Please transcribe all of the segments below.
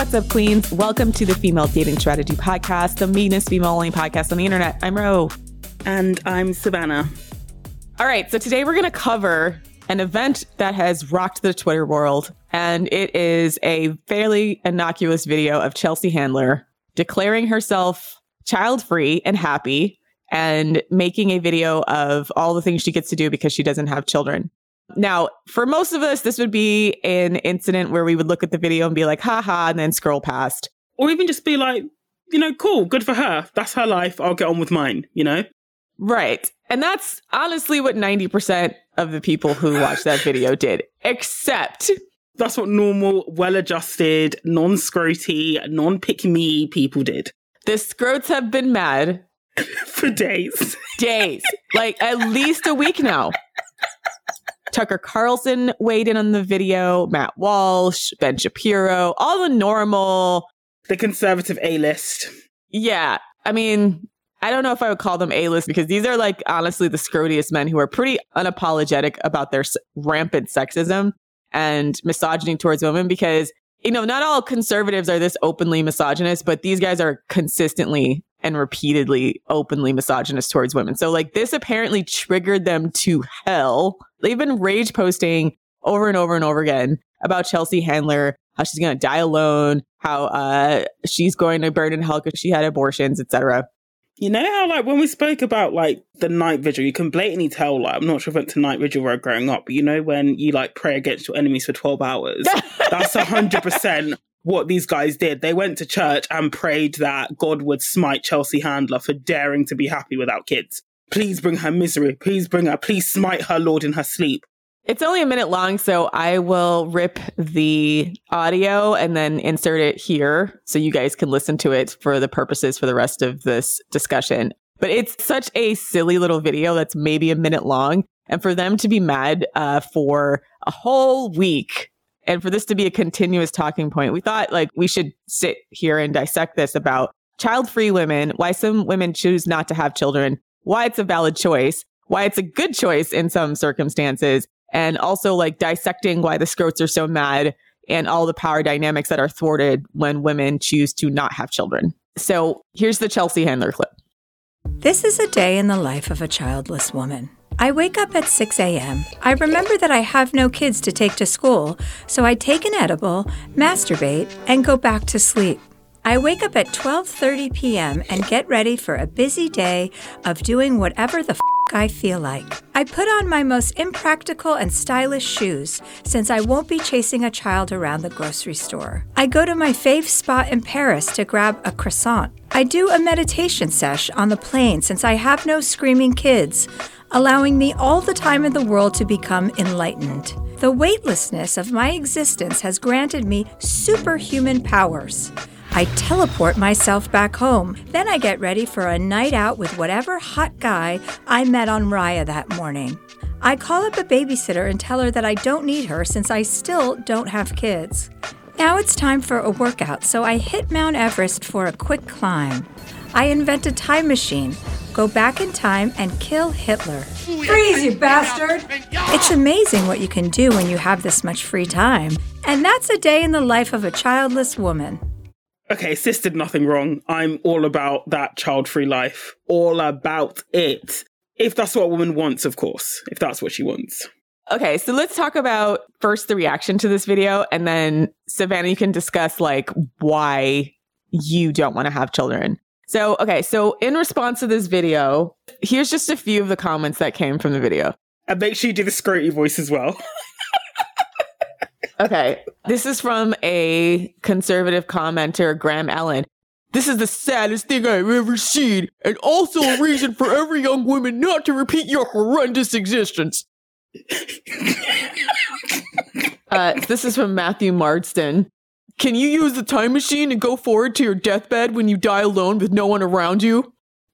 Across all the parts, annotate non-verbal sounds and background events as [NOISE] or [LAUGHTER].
What's up, Queens? Welcome to the Female Dating Strategy Podcast, the meanest female only podcast on the internet. I'm Reaux. And I'm Savannah. All right, so today we're going to cover an event that has rocked the Twitter world, and it is a fairly innocuous video of Chelsea Handler declaring herself child free and happy and making a video of all the things she gets to do because she doesn't have children. Now, for most of us, this would be an incident where we would look at the video and be like, haha, and then scroll past. Or even just be like, you know, cool, good for her. That's her life. I'll get on with mine, you know? Right. And that's honestly what 90% of the people who watched that video [LAUGHS] did, except. That's what normal, well adjusted, non scroty, non pick me people did. The scrotes have been mad [LAUGHS] for days. Days. like at least a week now. Tucker Carlson weighed in on the video, Matt Walsh, Ben Shapiro, all the normal. The conservative A list. Yeah. I mean, I don't know if I would call them A list because these are like honestly the scrotiest men who are pretty unapologetic about their s- rampant sexism and misogyny towards women because, you know, not all conservatives are this openly misogynist, but these guys are consistently and repeatedly openly misogynist towards women. So like this apparently triggered them to hell. They've been rage posting over and over and over again about Chelsea Handler, how she's going to die alone, how uh, she's going to burn in hell because she had abortions, etc. You know how, like, when we spoke about like the night vigil, you can blatantly tell. Like, I'm not sure if I went to night vigil growing up, but you know when you like pray against your enemies for 12 hours. [LAUGHS] that's hundred percent what these guys did. They went to church and prayed that God would smite Chelsea Handler for daring to be happy without kids. Please bring her misery. Please bring her. Please smite her Lord in her sleep. It's only a minute long, so I will rip the audio and then insert it here so you guys can listen to it for the purposes for the rest of this discussion. But it's such a silly little video that's maybe a minute long. And for them to be mad uh, for a whole week and for this to be a continuous talking point, we thought like we should sit here and dissect this about child free women, why some women choose not to have children, why it's a valid choice, why it's a good choice in some circumstances, and also like dissecting why the scrotes are so mad and all the power dynamics that are thwarted when women choose to not have children. So here's the Chelsea Handler clip. This is a day in the life of a childless woman. I wake up at 6 a.m. I remember that I have no kids to take to school, so I take an edible, masturbate, and go back to sleep. I wake up at 12:30 p.m. and get ready for a busy day of doing whatever the f- I feel like. I put on my most impractical and stylish shoes since I won't be chasing a child around the grocery store. I go to my fave spot in Paris to grab a croissant. I do a meditation sesh on the plane since I have no screaming kids, allowing me all the time in the world to become enlightened. The weightlessness of my existence has granted me superhuman powers. I teleport myself back home. Then I get ready for a night out with whatever hot guy I met on Raya that morning. I call up a babysitter and tell her that I don't need her since I still don't have kids. Now it's time for a workout, so I hit Mount Everest for a quick climb. I invent a time machine, go back in time, and kill Hitler. Freeze, you bastard! It's amazing what you can do when you have this much free time. And that's a day in the life of a childless woman. Okay, sis did nothing wrong. I'm all about that child free life. All about it. If that's what a woman wants, of course. If that's what she wants. Okay, so let's talk about first the reaction to this video, and then Savannah, you can discuss like why you don't want to have children. So, okay, so in response to this video, here's just a few of the comments that came from the video. And make sure you do the scroty voice as well. [LAUGHS] okay, this is from a conservative commenter, Graham Allen. This is the saddest thing I've ever seen, and also a reason for every young woman not to repeat your horrendous existence. [LAUGHS] uh, this is from Matthew Marsden. Can you use the time machine and go forward to your deathbed when you die alone with no one around you?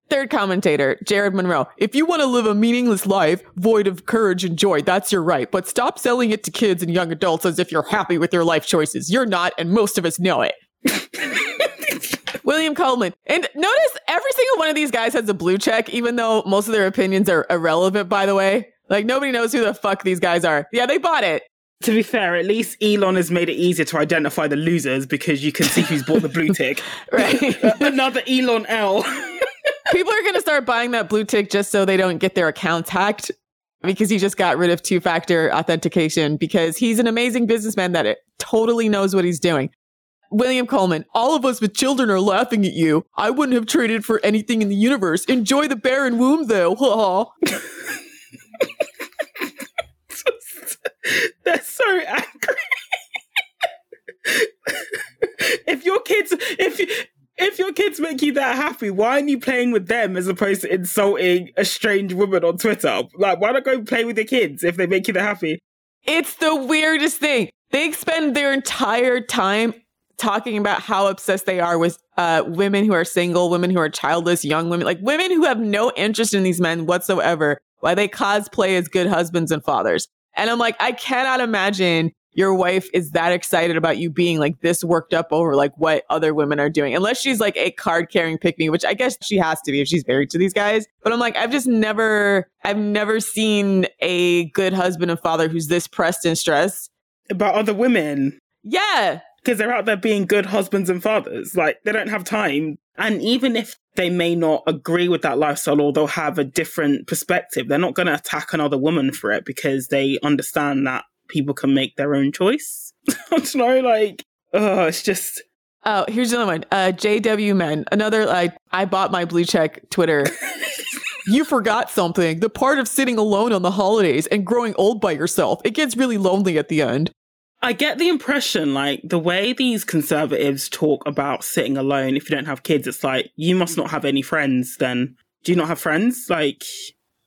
Third commentator, Jared Monroe. If you want to live a meaningless life, void of courage and joy, that's your right. But stop selling it to kids and young adults as if you're happy with your life choices. You're not, and most of us know it. [LAUGHS] William Coleman. And notice every single one of these guys has a blue check, even though most of their opinions are irrelevant, by the way. Like nobody knows who the fuck these guys are. Yeah, they bought it. To be fair, at least Elon has made it easier to identify the losers because you can see who's bought the blue tick. [LAUGHS] Right. [LAUGHS] Another Elon L. [LAUGHS] People are going to start buying that blue tick just so they don't get their accounts hacked because he just got rid of two factor authentication because he's an amazing businessman that it totally knows what he's doing. William Coleman, all of us with children are laughing at you. I wouldn't have traded for anything in the universe. Enjoy the barren womb, though. [LAUGHS] They're so angry. [LAUGHS] if your kids, if if your kids make you that happy, why aren't you playing with them as opposed to insulting a strange woman on Twitter? Like, why not go play with your kids if they make you that happy? It's the weirdest thing. They spend their entire time talking about how obsessed they are with uh, women who are single, women who are childless, young women, like women who have no interest in these men whatsoever, why they cosplay as good husbands and fathers. And I'm like, I cannot imagine your wife is that excited about you being like this worked up over like what other women are doing, unless she's like a card carrying pick me, which I guess she has to be if she's married to these guys. But I'm like, I've just never, I've never seen a good husband and father who's this pressed and stressed about other women. Yeah. Because they're out there being good husbands and fathers. Like, they don't have time. And even if they may not agree with that lifestyle or they'll have a different perspective, they're not going to attack another woman for it because they understand that people can make their own choice. [LAUGHS] I don't know, like, oh, it's just. Oh, here's another one. Uh, JW Men, another like I bought my blue check Twitter. [LAUGHS] you forgot something. The part of sitting alone on the holidays and growing old by yourself. It gets really lonely at the end. I get the impression, like, the way these conservatives talk about sitting alone if you don't have kids, it's like, you must not have any friends then. Do you not have friends? Like,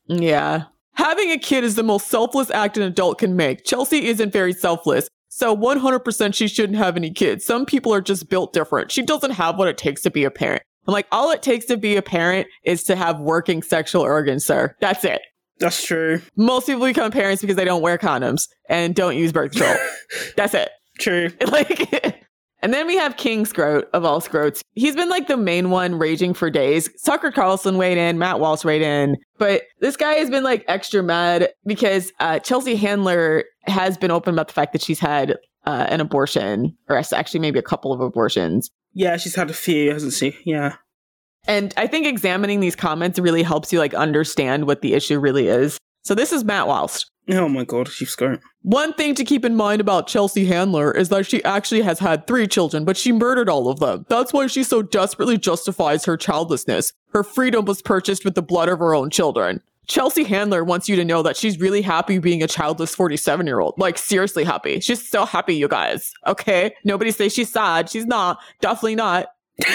yeah. Having a kid is the most selfless act an adult can make. Chelsea isn't very selfless. So 100% she shouldn't have any kids. Some people are just built different. She doesn't have what it takes to be a parent. I'm like, all it takes to be a parent is to have working sexual organs, sir. That's it. That's true. Most people become parents because they don't wear condoms and don't use birth control. [LAUGHS] That's it. True. [LAUGHS] Like, and then we have King Scrote of all Scrotes. He's been like the main one raging for days. Tucker Carlson weighed in, Matt Walsh weighed in, but this guy has been like extra mad because uh, Chelsea Handler has been open about the fact that she's had uh, an abortion, or actually maybe a couple of abortions. Yeah, she's had a few, hasn't she? Yeah. And I think examining these comments really helps you like understand what the issue really is. So this is Matt Walsh. Oh my god, she's great. One thing to keep in mind about Chelsea Handler is that she actually has had three children, but she murdered all of them. That's why she so desperately justifies her childlessness. Her freedom was purchased with the blood of her own children. Chelsea Handler wants you to know that she's really happy being a childless 47 year old. Like, seriously happy. She's so happy, you guys. Okay? Nobody say she's sad. She's not. Definitely not. [LAUGHS]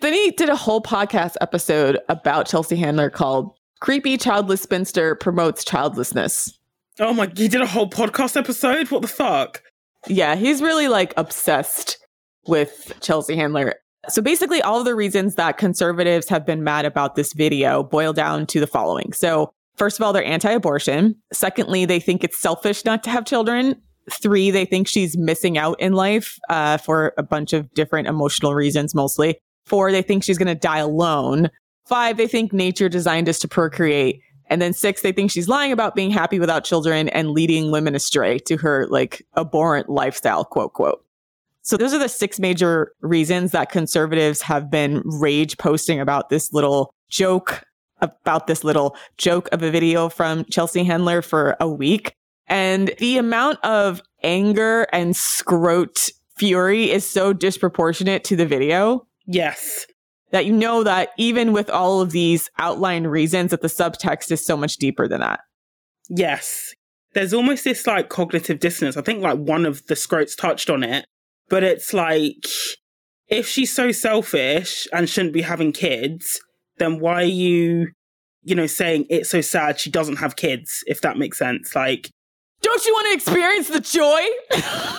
then he did a whole podcast episode about Chelsea Handler called Creepy Childless Spinster Promotes Childlessness. Oh my, he did a whole podcast episode? What the fuck? Yeah, he's really like obsessed with Chelsea Handler. So basically, all of the reasons that conservatives have been mad about this video boil down to the following. So, first of all, they're anti abortion. Secondly, they think it's selfish not to have children. Three, they think she's missing out in life uh, for a bunch of different emotional reasons, mostly. Four, they think she's going to die alone. Five, they think nature designed us to procreate. And then six, they think she's lying about being happy without children and leading women astray to her like abhorrent lifestyle, quote, quote. So those are the six major reasons that conservatives have been rage posting about this little joke, about this little joke of a video from Chelsea Handler for a week. And the amount of anger and scrote fury is so disproportionate to the video. Yes. That you know that even with all of these outlined reasons that the subtext is so much deeper than that. Yes. There's almost this like cognitive dissonance. I think like one of the scrotes touched on it, but it's like if she's so selfish and shouldn't be having kids, then why are you, you know, saying it's so sad she doesn't have kids, if that makes sense? Like don't you want to experience the joy?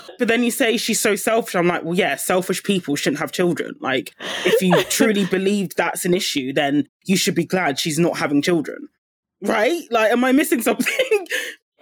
[LAUGHS] but then you say she's so selfish. I'm like, well, yeah, selfish people shouldn't have children. Like, if you [LAUGHS] truly believe that's an issue, then you should be glad she's not having children. Right? Like, am I missing [LAUGHS] something?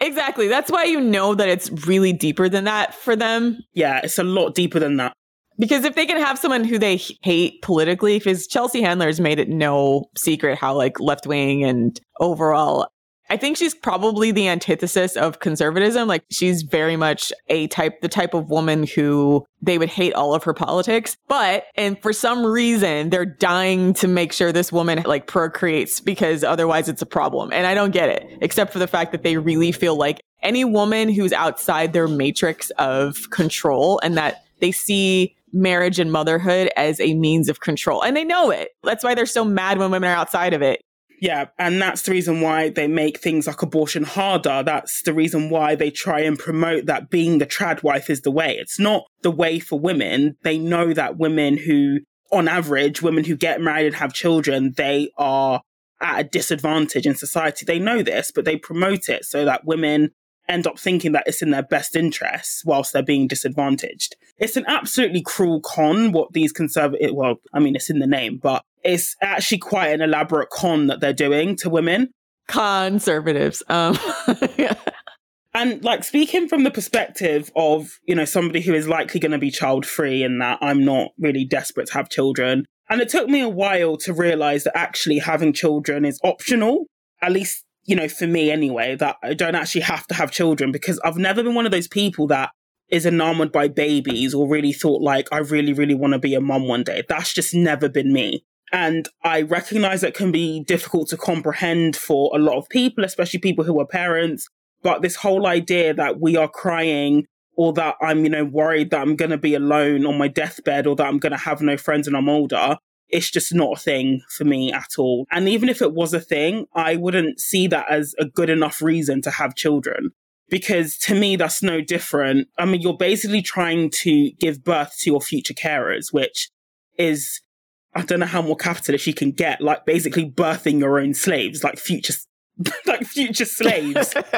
exactly. That's why you know that it's really deeper than that for them. Yeah, it's a lot deeper than that. Because if they can have someone who they hate politically, because Chelsea Handler's made it no secret how like left wing and overall I think she's probably the antithesis of conservatism. Like she's very much a type, the type of woman who they would hate all of her politics. But, and for some reason, they're dying to make sure this woman like procreates because otherwise it's a problem. And I don't get it, except for the fact that they really feel like any woman who's outside their matrix of control and that they see marriage and motherhood as a means of control. And they know it. That's why they're so mad when women are outside of it. Yeah, and that's the reason why they make things like abortion harder. That's the reason why they try and promote that being the trad wife is the way. It's not the way for women. They know that women who, on average, women who get married and have children, they are at a disadvantage in society. They know this, but they promote it so that women end up thinking that it's in their best interests whilst they're being disadvantaged. It's an absolutely cruel con what these conservative, well, I mean, it's in the name, but it's actually quite an elaborate con that they're doing to women. Conservatives. Um, yeah. [LAUGHS] And like speaking from the perspective of, you know, somebody who is likely going to be child free and that I'm not really desperate to have children. And it took me a while to realize that actually having children is optional, at least you know, for me anyway, that I don't actually have to have children because I've never been one of those people that is enamored by babies or really thought like, I really, really want to be a mum one day. That's just never been me. And I recognize that can be difficult to comprehend for a lot of people, especially people who are parents. But this whole idea that we are crying or that I'm, you know, worried that I'm going to be alone on my deathbed or that I'm going to have no friends and I'm older it's just not a thing for me at all. And even if it was a thing, I wouldn't see that as a good enough reason to have children. Because to me, that's no different. I mean, you're basically trying to give birth to your future carers, which is, I don't know how more capitalist you can get, like basically birthing your own slaves, like future, [LAUGHS] like future slaves. [LAUGHS]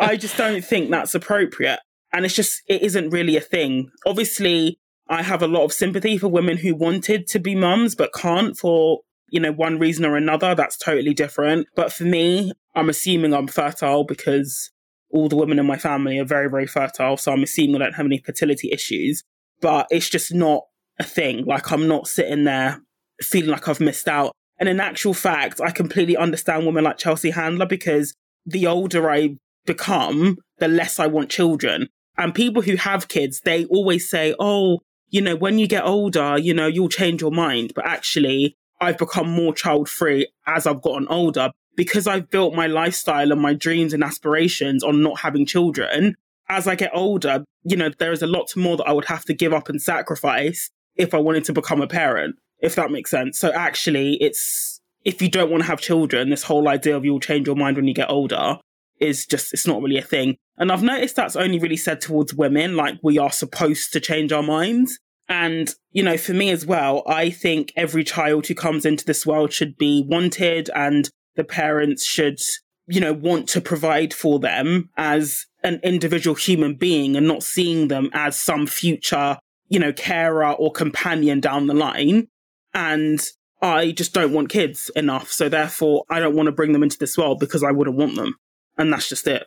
I just don't think that's appropriate. And it's just, it isn't really a thing. Obviously, I have a lot of sympathy for women who wanted to be mums but can't for, you know, one reason or another. That's totally different. But for me, I'm assuming I'm fertile because all the women in my family are very, very fertile. So I'm assuming I don't have any fertility issues. But it's just not a thing. Like I'm not sitting there feeling like I've missed out. And in actual fact, I completely understand women like Chelsea Handler because the older I become, the less I want children. And people who have kids, they always say, oh, you know, when you get older, you know, you'll change your mind. But actually, I've become more child free as I've gotten older because I've built my lifestyle and my dreams and aspirations on not having children. As I get older, you know, there is a lot more that I would have to give up and sacrifice if I wanted to become a parent, if that makes sense. So actually, it's, if you don't want to have children, this whole idea of you'll change your mind when you get older is just, it's not really a thing. And I've noticed that's only really said towards women, like we are supposed to change our minds. And, you know, for me as well, I think every child who comes into this world should be wanted and the parents should, you know, want to provide for them as an individual human being and not seeing them as some future, you know, carer or companion down the line. And I just don't want kids enough. So therefore, I don't want to bring them into this world because I wouldn't want them. And that's just it.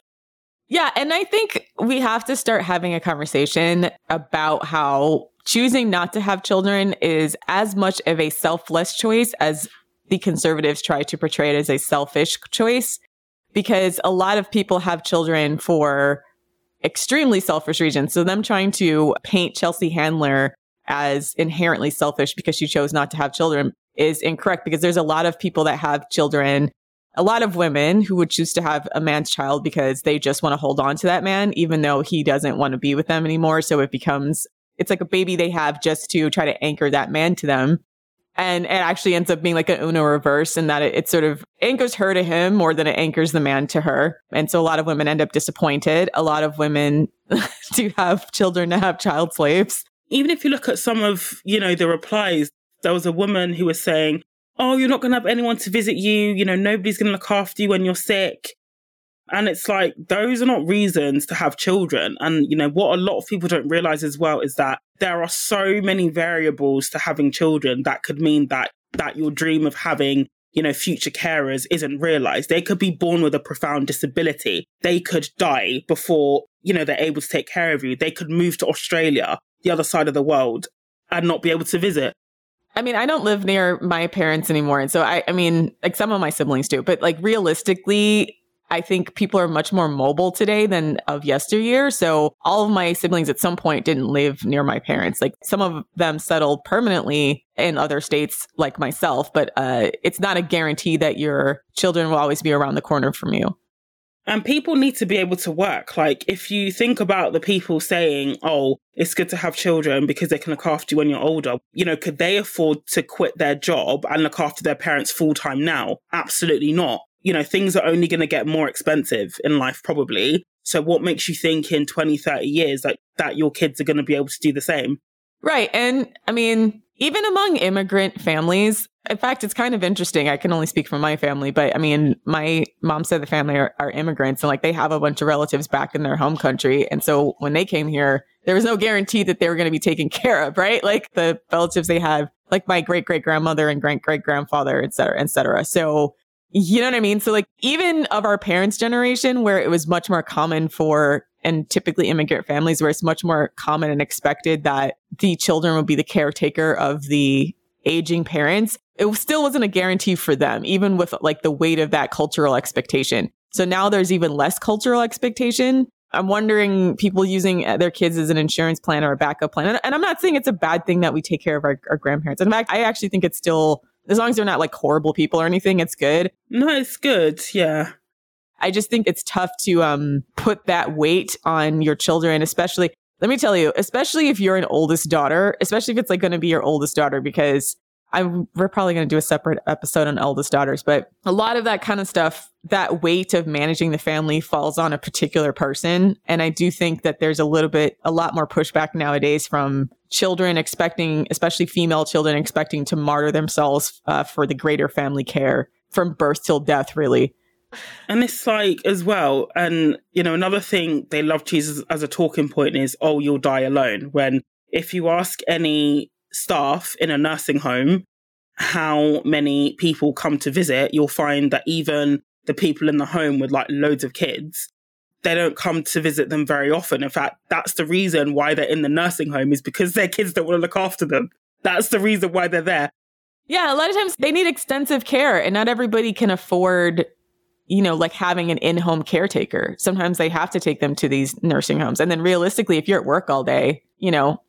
Yeah. And I think we have to start having a conversation about how choosing not to have children is as much of a selfless choice as the conservatives try to portray it as a selfish choice. Because a lot of people have children for extremely selfish reasons. So them trying to paint Chelsea Handler as inherently selfish because she chose not to have children is incorrect because there's a lot of people that have children a lot of women who would choose to have a man's child because they just want to hold on to that man, even though he doesn't want to be with them anymore. So it becomes, it's like a baby they have just to try to anchor that man to them. And it actually ends up being like an Uno reverse in that it, it sort of anchors her to him more than it anchors the man to her. And so a lot of women end up disappointed. A lot of women [LAUGHS] do have children to have child slaves. Even if you look at some of, you know, the replies, there was a woman who was saying, oh, you're not going to have anyone to visit you. You know, nobody's going to look after you when you're sick. And it's like, those are not reasons to have children. And, you know, what a lot of people don't realize as well is that there are so many variables to having children that could mean that, that your dream of having, you know, future carers isn't realized. They could be born with a profound disability. They could die before, you know, they're able to take care of you. They could move to Australia, the other side of the world, and not be able to visit. I mean, I don't live near my parents anymore. And so I, I mean, like some of my siblings do, but like realistically, I think people are much more mobile today than of yesteryear. So all of my siblings at some point didn't live near my parents. Like some of them settled permanently in other states like myself, but uh, it's not a guarantee that your children will always be around the corner from you. And people need to be able to work. Like, if you think about the people saying, oh, it's good to have children because they can look after you when you're older, you know, could they afford to quit their job and look after their parents full time now? Absolutely not. You know, things are only going to get more expensive in life, probably. So, what makes you think in 20, 30 years like, that your kids are going to be able to do the same? Right. And I mean, even among immigrant families, in fact, it's kind of interesting. I can only speak for my family, but I mean, my mom's side of the family are, are, immigrants and like they have a bunch of relatives back in their home country. And so when they came here, there was no guarantee that they were going to be taken [LAUGHS] care of, right? Like the relatives they have, like my great great grandmother and great great grandfather, et cetera, et cetera. So, you know what I mean? So like even of our parents' generation, where it was much more common for and typically immigrant families where it's much more common and expected that the children would be the caretaker of the aging parents it still wasn't a guarantee for them, even with like the weight of that cultural expectation. So now there's even less cultural expectation. I'm wondering people using their kids as an insurance plan or a backup plan. And, I'm not saying it's a bad thing that we take care of our, our grandparents. In fact, I actually think it's still, as long as they're not like horrible people or anything, it's good. No, it's good. Yeah. I just think it's tough to um, put that weight on your children, especially let me tell you, especially if you're an oldest daughter, especially if it's like going to be your oldest daughter, because I we're probably going to do a separate episode on eldest daughters, but a lot of that kind of stuff, that weight of managing the family falls on a particular person. And I do think that there's a little bit, a lot more pushback nowadays from children expecting, especially female children expecting to martyr themselves uh, for the greater family care from birth till death, really. And it's like as well, and you know, another thing they love to use as, as a talking point is, oh, you'll die alone. When if you ask any staff in a nursing home how many people come to visit, you'll find that even the people in the home with like loads of kids, they don't come to visit them very often. In fact, that's the reason why they're in the nursing home is because their kids don't want to look after them. That's the reason why they're there. Yeah, a lot of times they need extensive care and not everybody can afford you know, like having an in-home caretaker. Sometimes they have to take them to these nursing homes. And then realistically, if you're at work all day, you know,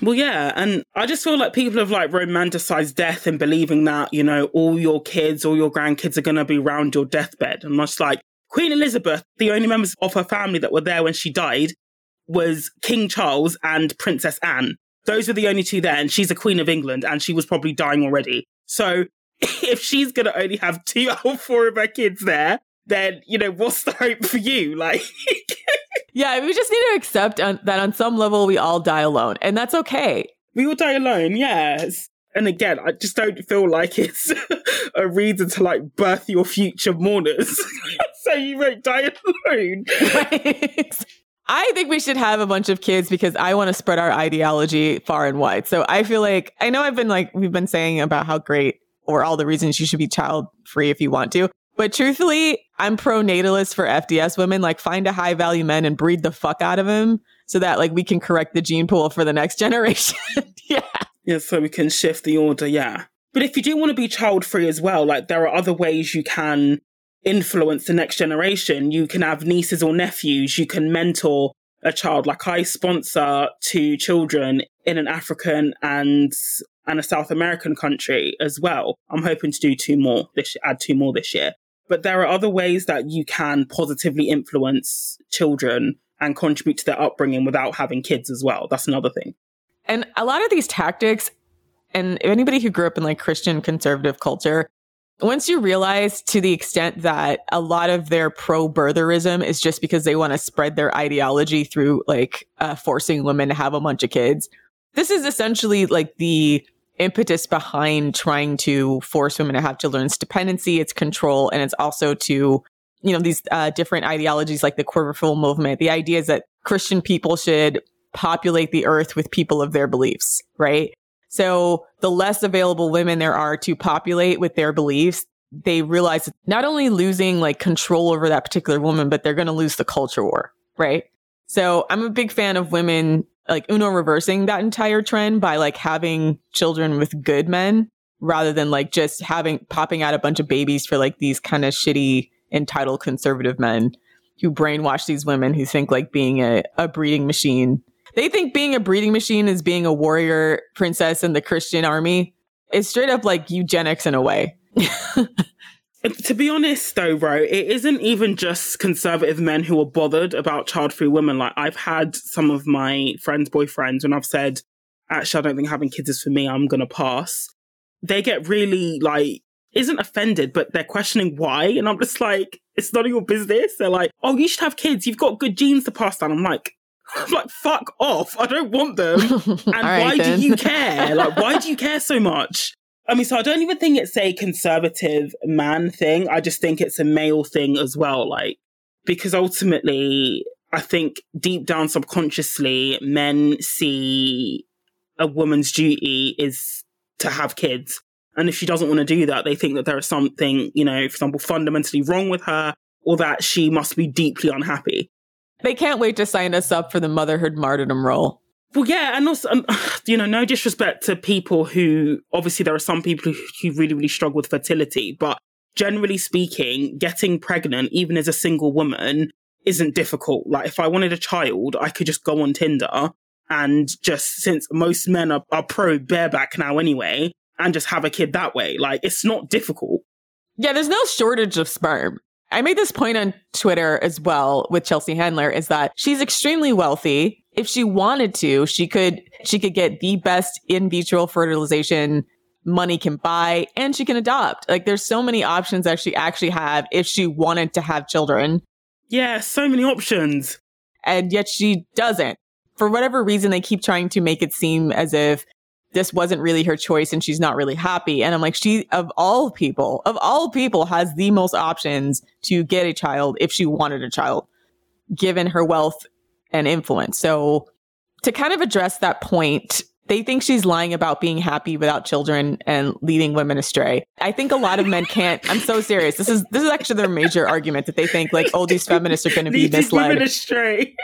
well, yeah, and I just feel like people have like romanticized death and believing that you know all your kids, all your grandkids are going to be around your deathbed, and much like Queen Elizabeth, the only members of her family that were there when she died was King Charles and Princess Anne. Those were the only two there, and she's a Queen of England, and she was probably dying already. So [LAUGHS] if she's going to only have two out of four of her kids there, then you know what's the hope for you? [LAUGHS] Like. [LAUGHS] Yeah, we just need to accept on, that on some level we all die alone, and that's okay. We all die alone, yes. And again, I just don't feel like it's [LAUGHS] a reason to like birth your future mourners, [LAUGHS] so you won't die alone. Right. [LAUGHS] I think we should have a bunch of kids because I want to spread our ideology far and wide. So I feel like I know I've been like we've been saying about how great or all the reasons you should be child free if you want to. But truthfully, I'm pro natalist for FDS women. Like, find a high value man and breed the fuck out of him so that like we can correct the gene pool for the next [LAUGHS] generation. yeah. Yeah, so we can shift the order. Yeah. But if you do want to be child free as well, like there are other ways you can influence the next generation. You can have nieces or nephews. You can mentor a child. Like I sponsor two children in an African and and a South American country as well. I'm hoping to do two more this add two more this year. But there are other ways that you can positively influence children and contribute to their upbringing without having kids as well. That's another thing. And a lot of these tactics, and anybody who grew up in like Christian conservative culture, once you realize to the extent that a lot of their pro birtherism is just because they want to spread their ideology through like uh, forcing women to have a bunch of kids, this is essentially like the impetus behind trying to force women to have children's dependency, it's control, and it's also to, you know, these uh, different ideologies like the quiverful movement. The idea is that Christian people should populate the earth with people of their beliefs, right? So the less available women there are to populate with their beliefs, they realize not only losing like control over that particular woman, but they're going to lose the culture war, right? So I'm a big fan of women like Uno reversing that entire trend by like having children with good men rather than like just having popping out a bunch of babies for like these kind of shitty entitled conservative men who brainwash these women who think like being a, a breeding machine. They think being a breeding machine is being a warrior princess in the Christian army. It's straight up like eugenics in a way. [LAUGHS] to be honest though bro it isn't even just conservative men who are bothered about child-free women. Like i've had some of my friends boyfriends when i've said actually i don't think having kids is for me. I'm gonna pass. They get really like isn't offended but they're questioning why. And i'm just like it's none of your business. They're like oh you should have kids. You've got good genes to pass down. I'm like [LAUGHS] I'm like fuck off. I don't want them. [LAUGHS] And right, why then. do you care? Like why do you care so much I mean, so I don't even think it's a conservative man thing. I just think it's a male thing as well. Like, because ultimately, I think deep down subconsciously, men see a woman's duty is to have kids. And if she doesn't want to do that, they think that there is something, you know, for example, fundamentally wrong with her or that she must be deeply unhappy. They can't wait to sign us up for the motherhood martyrdom role. Well, yeah, and also, um, [SIGHS] you know, no disrespect to people who obviously there are some people who really, really struggle with fertility, but generally speaking, getting pregnant, even as a single woman, isn't difficult. Like, if I wanted a child, I could just go on Tinder and just, since most men are, are pro bareback now anyway, and just have a kid that way. Like, it's not difficult. Yeah, there's no shortage of sperm. I made this point on Twitter as well with Chelsea Handler is that she's extremely wealthy. If she wanted to, she could she could get the best in vitro fertilization money can buy and she can adopt. Like there's so many options that she actually have if she wanted to have children. Yeah, so many options. And yet she doesn't. For whatever reason they keep trying to make it seem as if this wasn't really her choice and she's not really happy. And I'm like, she, of all people, of all people, has the most options to get a child if she wanted a child, given her wealth and influence. So to kind of address that point, they think she's lying about being happy without children and leading women astray. I think a lot of men can't. I'm so serious. This is this is actually their major argument that they think like, oh, these feminists are going to be Leading misled. women astray.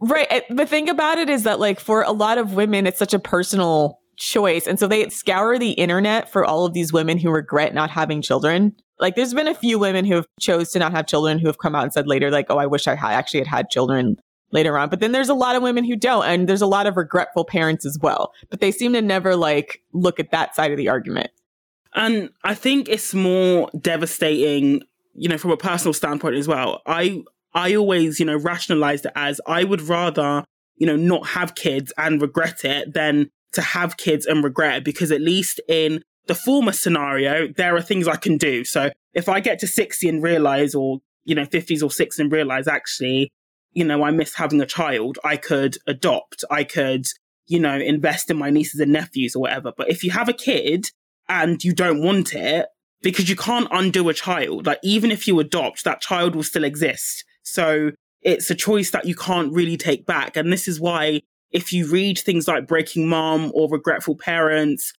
Right. The thing about it is that, like, for a lot of women, it's such a personal choice. And so they scour the internet for all of these women who regret not having children. Like, there's been a few women who have chose to not have children who have come out and said later, like, oh, I wish I had actually had had children later on. But then there's a lot of women who don't. And there's a lot of regretful parents as well. But they seem to never, like, look at that side of the argument. And I think it's more devastating, you know, from a personal standpoint as well. I I always, you know, rationalized it as I would rather, you know, not have kids and regret it than to have kids and regret because at least in the former scenario, there are things I can do. So if I get to 60 and realize or, you know, 50s or 60s and realize actually, you know, I miss having a child, I could adopt, I could, you know, invest in my nieces and nephews or whatever. But if you have a kid and you don't want it, because you can't undo a child, like even if you adopt, that child will still exist. So it's a choice that you can't really take back. And this is why if you read things like Breaking Mom or Regretful Parents,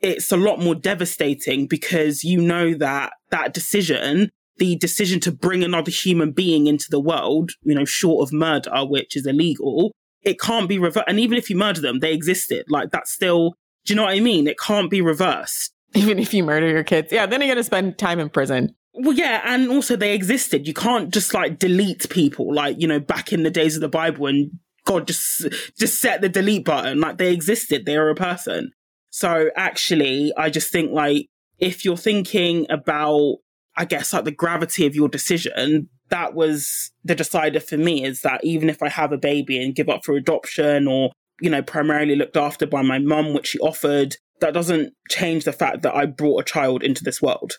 it's a lot more devastating because you know that that decision, the decision to bring another human being into the world, you know, short of murder, which is illegal, it can't be reversed. And even if you murder them, they existed. Like that's still, do you know what I mean? It can't be reversed. Even if you murder your kids. Yeah, then you're going to spend time in prison. Well, yeah, and also they existed. You can't just like delete people, like you know, back in the days of the Bible, and God just just set the delete button. Like they existed, they are a person. So actually, I just think like if you're thinking about, I guess like the gravity of your decision, that was the decider for me. Is that even if I have a baby and give up for adoption, or you know, primarily looked after by my mum, which she offered, that doesn't change the fact that I brought a child into this world.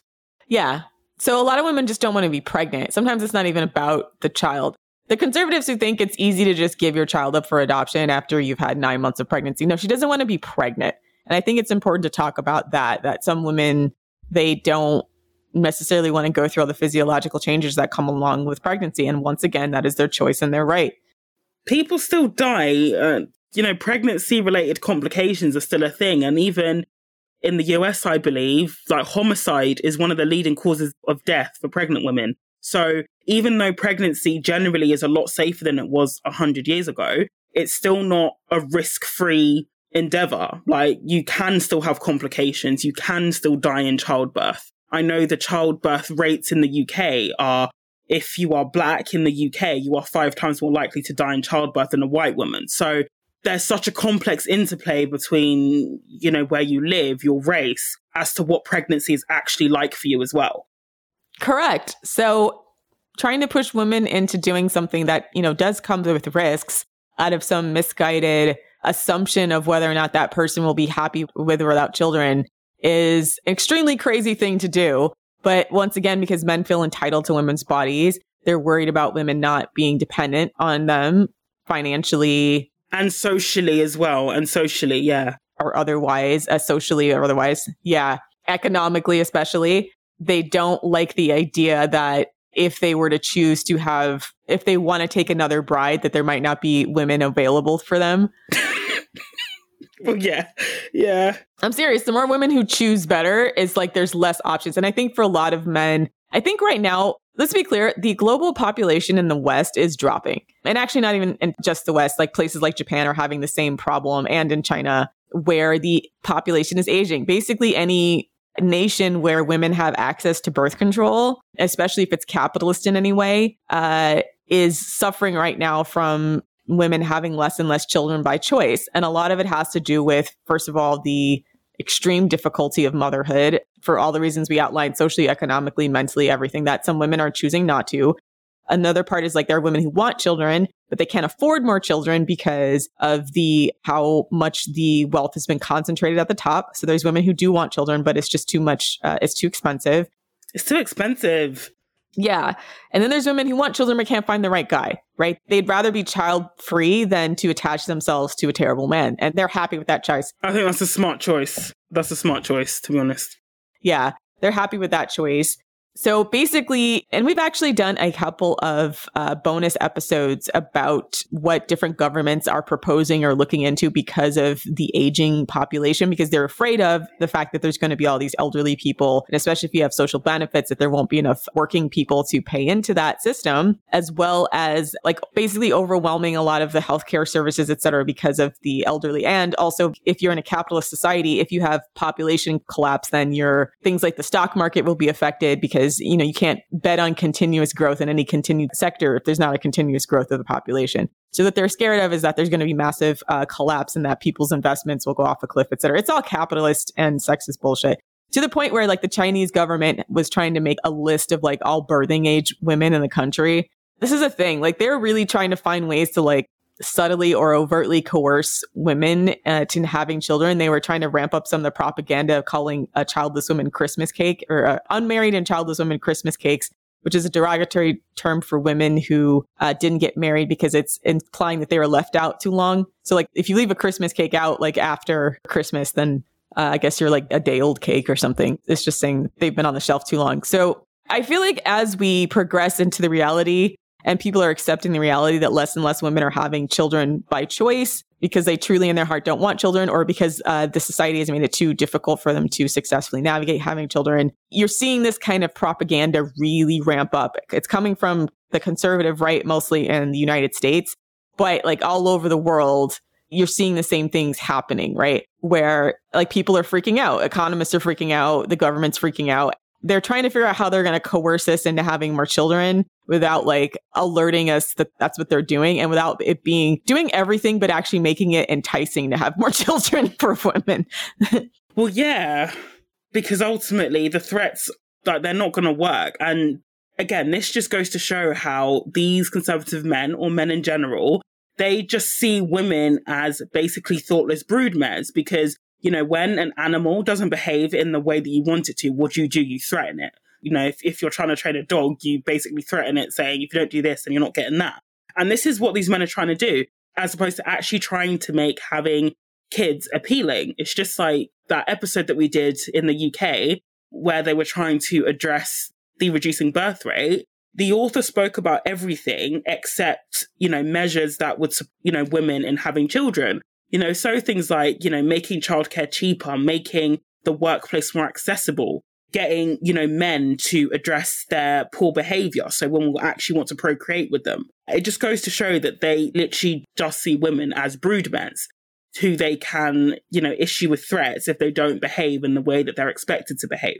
Yeah. So a lot of women just don't want to be pregnant. Sometimes it's not even about the child. The conservatives who think it's easy to just give your child up for adoption after you've had nine months of pregnancy. No, she doesn't want to be pregnant. And I think it's important to talk about that, that some women, they don't necessarily want to go through all the physiological changes that come along with pregnancy. And once again, that is their choice and their right. People still die. Uh, you know, pregnancy related complications are still a thing. And even in the US, I believe, like homicide is one of the leading causes of death for pregnant women. So even though pregnancy generally is a lot safer than it was 100 years ago, it's still not a risk free endeavor. Like you can still have complications. You can still die in childbirth. I know the childbirth rates in the UK are if you are black in the UK, you are five times more likely to die in childbirth than a white woman. So there's such a complex interplay between, you know, where you live, your race, as to what pregnancy is actually like for you as well. Correct. So trying to push women into doing something that, you know, does come with risks out of some misguided assumption of whether or not that person will be happy with or without children is an extremely crazy thing to do. But once again, because men feel entitled to women's bodies, they're worried about women not being dependent on them financially and socially as well. And socially, yeah. Or otherwise, uh, socially or otherwise. Yeah. Economically, especially, they don't like the idea that if they were to choose to have, if they want to take another bride, that there might not be women available for them. [LAUGHS] well, yeah. Yeah. I'm serious. The more women who choose better is like there's less options. And I think for a lot of men, I think right now, let's be clear, the global population in the West is dropping. And actually, not even in just the West, like places like Japan are having the same problem and in China, where the population is aging. Basically, any nation where women have access to birth control, especially if it's capitalist in any way, uh, is suffering right now from women having less and less children by choice. And a lot of it has to do with, first of all, the extreme difficulty of motherhood for all the reasons we outlined socially, economically, mentally, everything that some women are choosing not to. Another part is like there are women who want children, but they can't afford more children because of the how much the wealth has been concentrated at the top. So there's women who do want children, but it's just too much. Uh, it's too expensive. It's too expensive. Yeah. And then there's women who want children but can't find the right guy, right? They'd rather be child free than to attach themselves to a terrible man. And they're happy with that choice. I think that's a smart choice. That's a smart choice, to be honest. Yeah. They're happy with that choice. So basically, and we've actually done a couple of uh, bonus episodes about what different governments are proposing or looking into because of the aging population, because they're afraid of the fact that there's going to be all these elderly people, and especially if you have social benefits, that there won't be enough working people to pay into that system, as well as like basically overwhelming a lot of the healthcare services, et cetera, because of the elderly. And also, if you're in a capitalist society, if you have population collapse, then your things like the stock market will be affected because because you know you can't bet on continuous growth in any continued sector if there's not a continuous growth of the population. So what they're scared of is that there's going to be massive uh, collapse and that people's investments will go off a cliff, et cetera. It's all capitalist and sexist bullshit to the point where like the Chinese government was trying to make a list of like all birthing age women in the country. This is a thing. Like they're really trying to find ways to like subtly or overtly coerce women uh, to having children. They were trying to ramp up some of the propaganda of calling a childless woman Christmas cake or uh, unmarried and childless women Christmas cakes, which is a derogatory term for women who uh, didn't get married because it's implying that they were left out too long. So, like, if you leave a Christmas cake out like after Christmas, then uh, I guess you're like a day old cake or something. It's just saying they've been on the shelf too long. So, I feel like as we progress into the reality and people are accepting the reality that less and less women are having children by choice because they truly in their heart don't want children or because uh, the society has made it too difficult for them to successfully navigate having children. You're seeing this kind of propaganda really ramp up. It's coming from the conservative right, mostly in the United States, but like all over the world, you're seeing the same things happening, right? Where like people are freaking out, economists are freaking out, the government's freaking out they're trying to figure out how they're going to coerce us into having more children without like alerting us that that's what they're doing and without it being doing everything but actually making it enticing to have more [LAUGHS] children for women. [LAUGHS] well, yeah, because ultimately the threats like they're not going to work and again, this just goes to show how these conservative men or men in general, they just see women as basically thoughtless broodmares because you know, when an animal doesn't behave in the way that you want it to, what do you do? You threaten it. You know, if, if you're trying to train a dog, you basically threaten it saying, if you don't do this, then you're not getting that. And this is what these men are trying to do, as opposed to actually trying to make having kids appealing. It's just like that episode that we did in the UK where they were trying to address the reducing birth rate. The author spoke about everything except, you know, measures that would, you know, women in having children. You know, so things like, you know, making childcare cheaper, making the workplace more accessible, getting, you know, men to address their poor behavior. So women will actually want to procreate with them. It just goes to show that they literally just see women as broodmares who they can, you know, issue with threats if they don't behave in the way that they're expected to behave.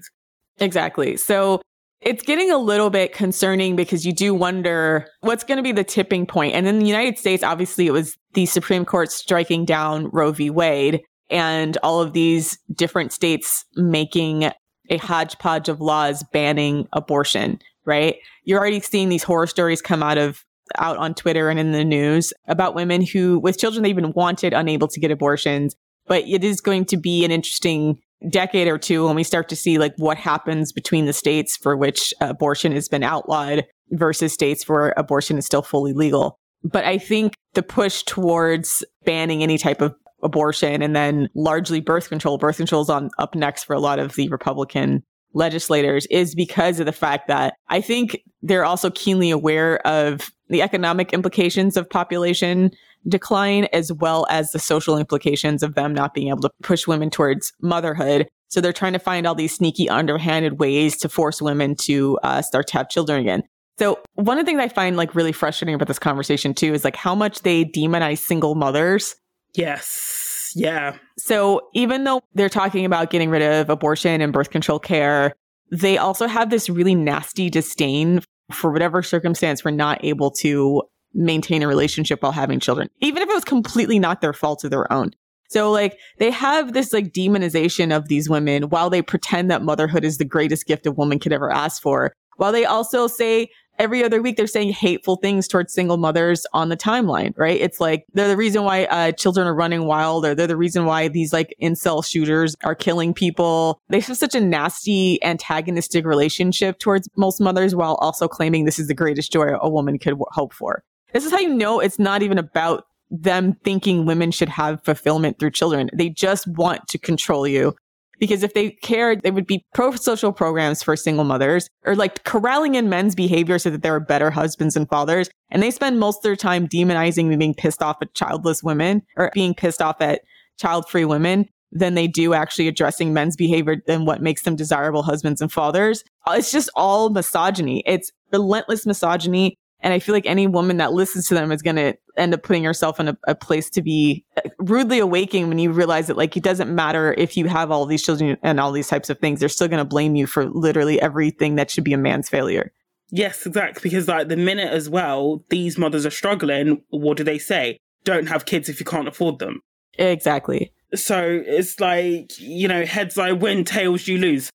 Exactly. So it's getting a little bit concerning because you do wonder what's going to be the tipping point. And in the United States, obviously, it was the Supreme Court striking down Roe v. Wade and all of these different states making a hodgepodge of laws banning abortion, right? You're already seeing these horror stories come out of out on Twitter and in the news about women who, with children they've been wanted, unable to get abortions. But it is going to be an interesting decade or two when we start to see like what happens between the states for which abortion has been outlawed versus states where abortion is still fully legal. But I think the push towards banning any type of abortion and then largely birth control, birth control is on up next for a lot of the Republican legislators is because of the fact that I think they're also keenly aware of the economic implications of population decline as well as the social implications of them not being able to push women towards motherhood. So they're trying to find all these sneaky, underhanded ways to force women to uh, start to have children again. So one of the things I find like really frustrating about this conversation too is like how much they demonize single mothers. Yes. Yeah. So even though they're talking about getting rid of abortion and birth control care, they also have this really nasty disdain for whatever circumstance we're not able to maintain a relationship while having children, even if it was completely not their fault or their own. So like they have this like demonization of these women while they pretend that motherhood is the greatest gift a woman could ever ask for. While they also say every other week they're saying hateful things towards single mothers on the timeline, right? It's like they're the reason why uh, children are running wild or they're the reason why these like incel shooters are killing people. They have such a nasty antagonistic relationship towards most mothers while also claiming this is the greatest joy a woman could w- hope for. This is how you know it's not even about them thinking women should have fulfillment through children. They just want to control you. Because if they cared, they would be pro social programs for single mothers or like corralling in men's behavior so that they are better husbands and fathers. And they spend most of their time demonizing and being pissed off at childless women or being pissed off at child free women than they do actually addressing men's behavior and what makes them desirable husbands and fathers. It's just all misogyny. It's relentless misogyny. And I feel like any woman that listens to them is going to end up putting herself in a, a, place to be uh, rudely awakened when you realize that like it doesn't matter if you have all these children and all these types of things. They're still going to blame you for literally everything that should be a man's failure. Yes, exactly. Because like the minute as well, these mothers are struggling. What do they say? Don't have kids if you can't afford them. Exactly. So it's like, you know, heads I win, tails you lose.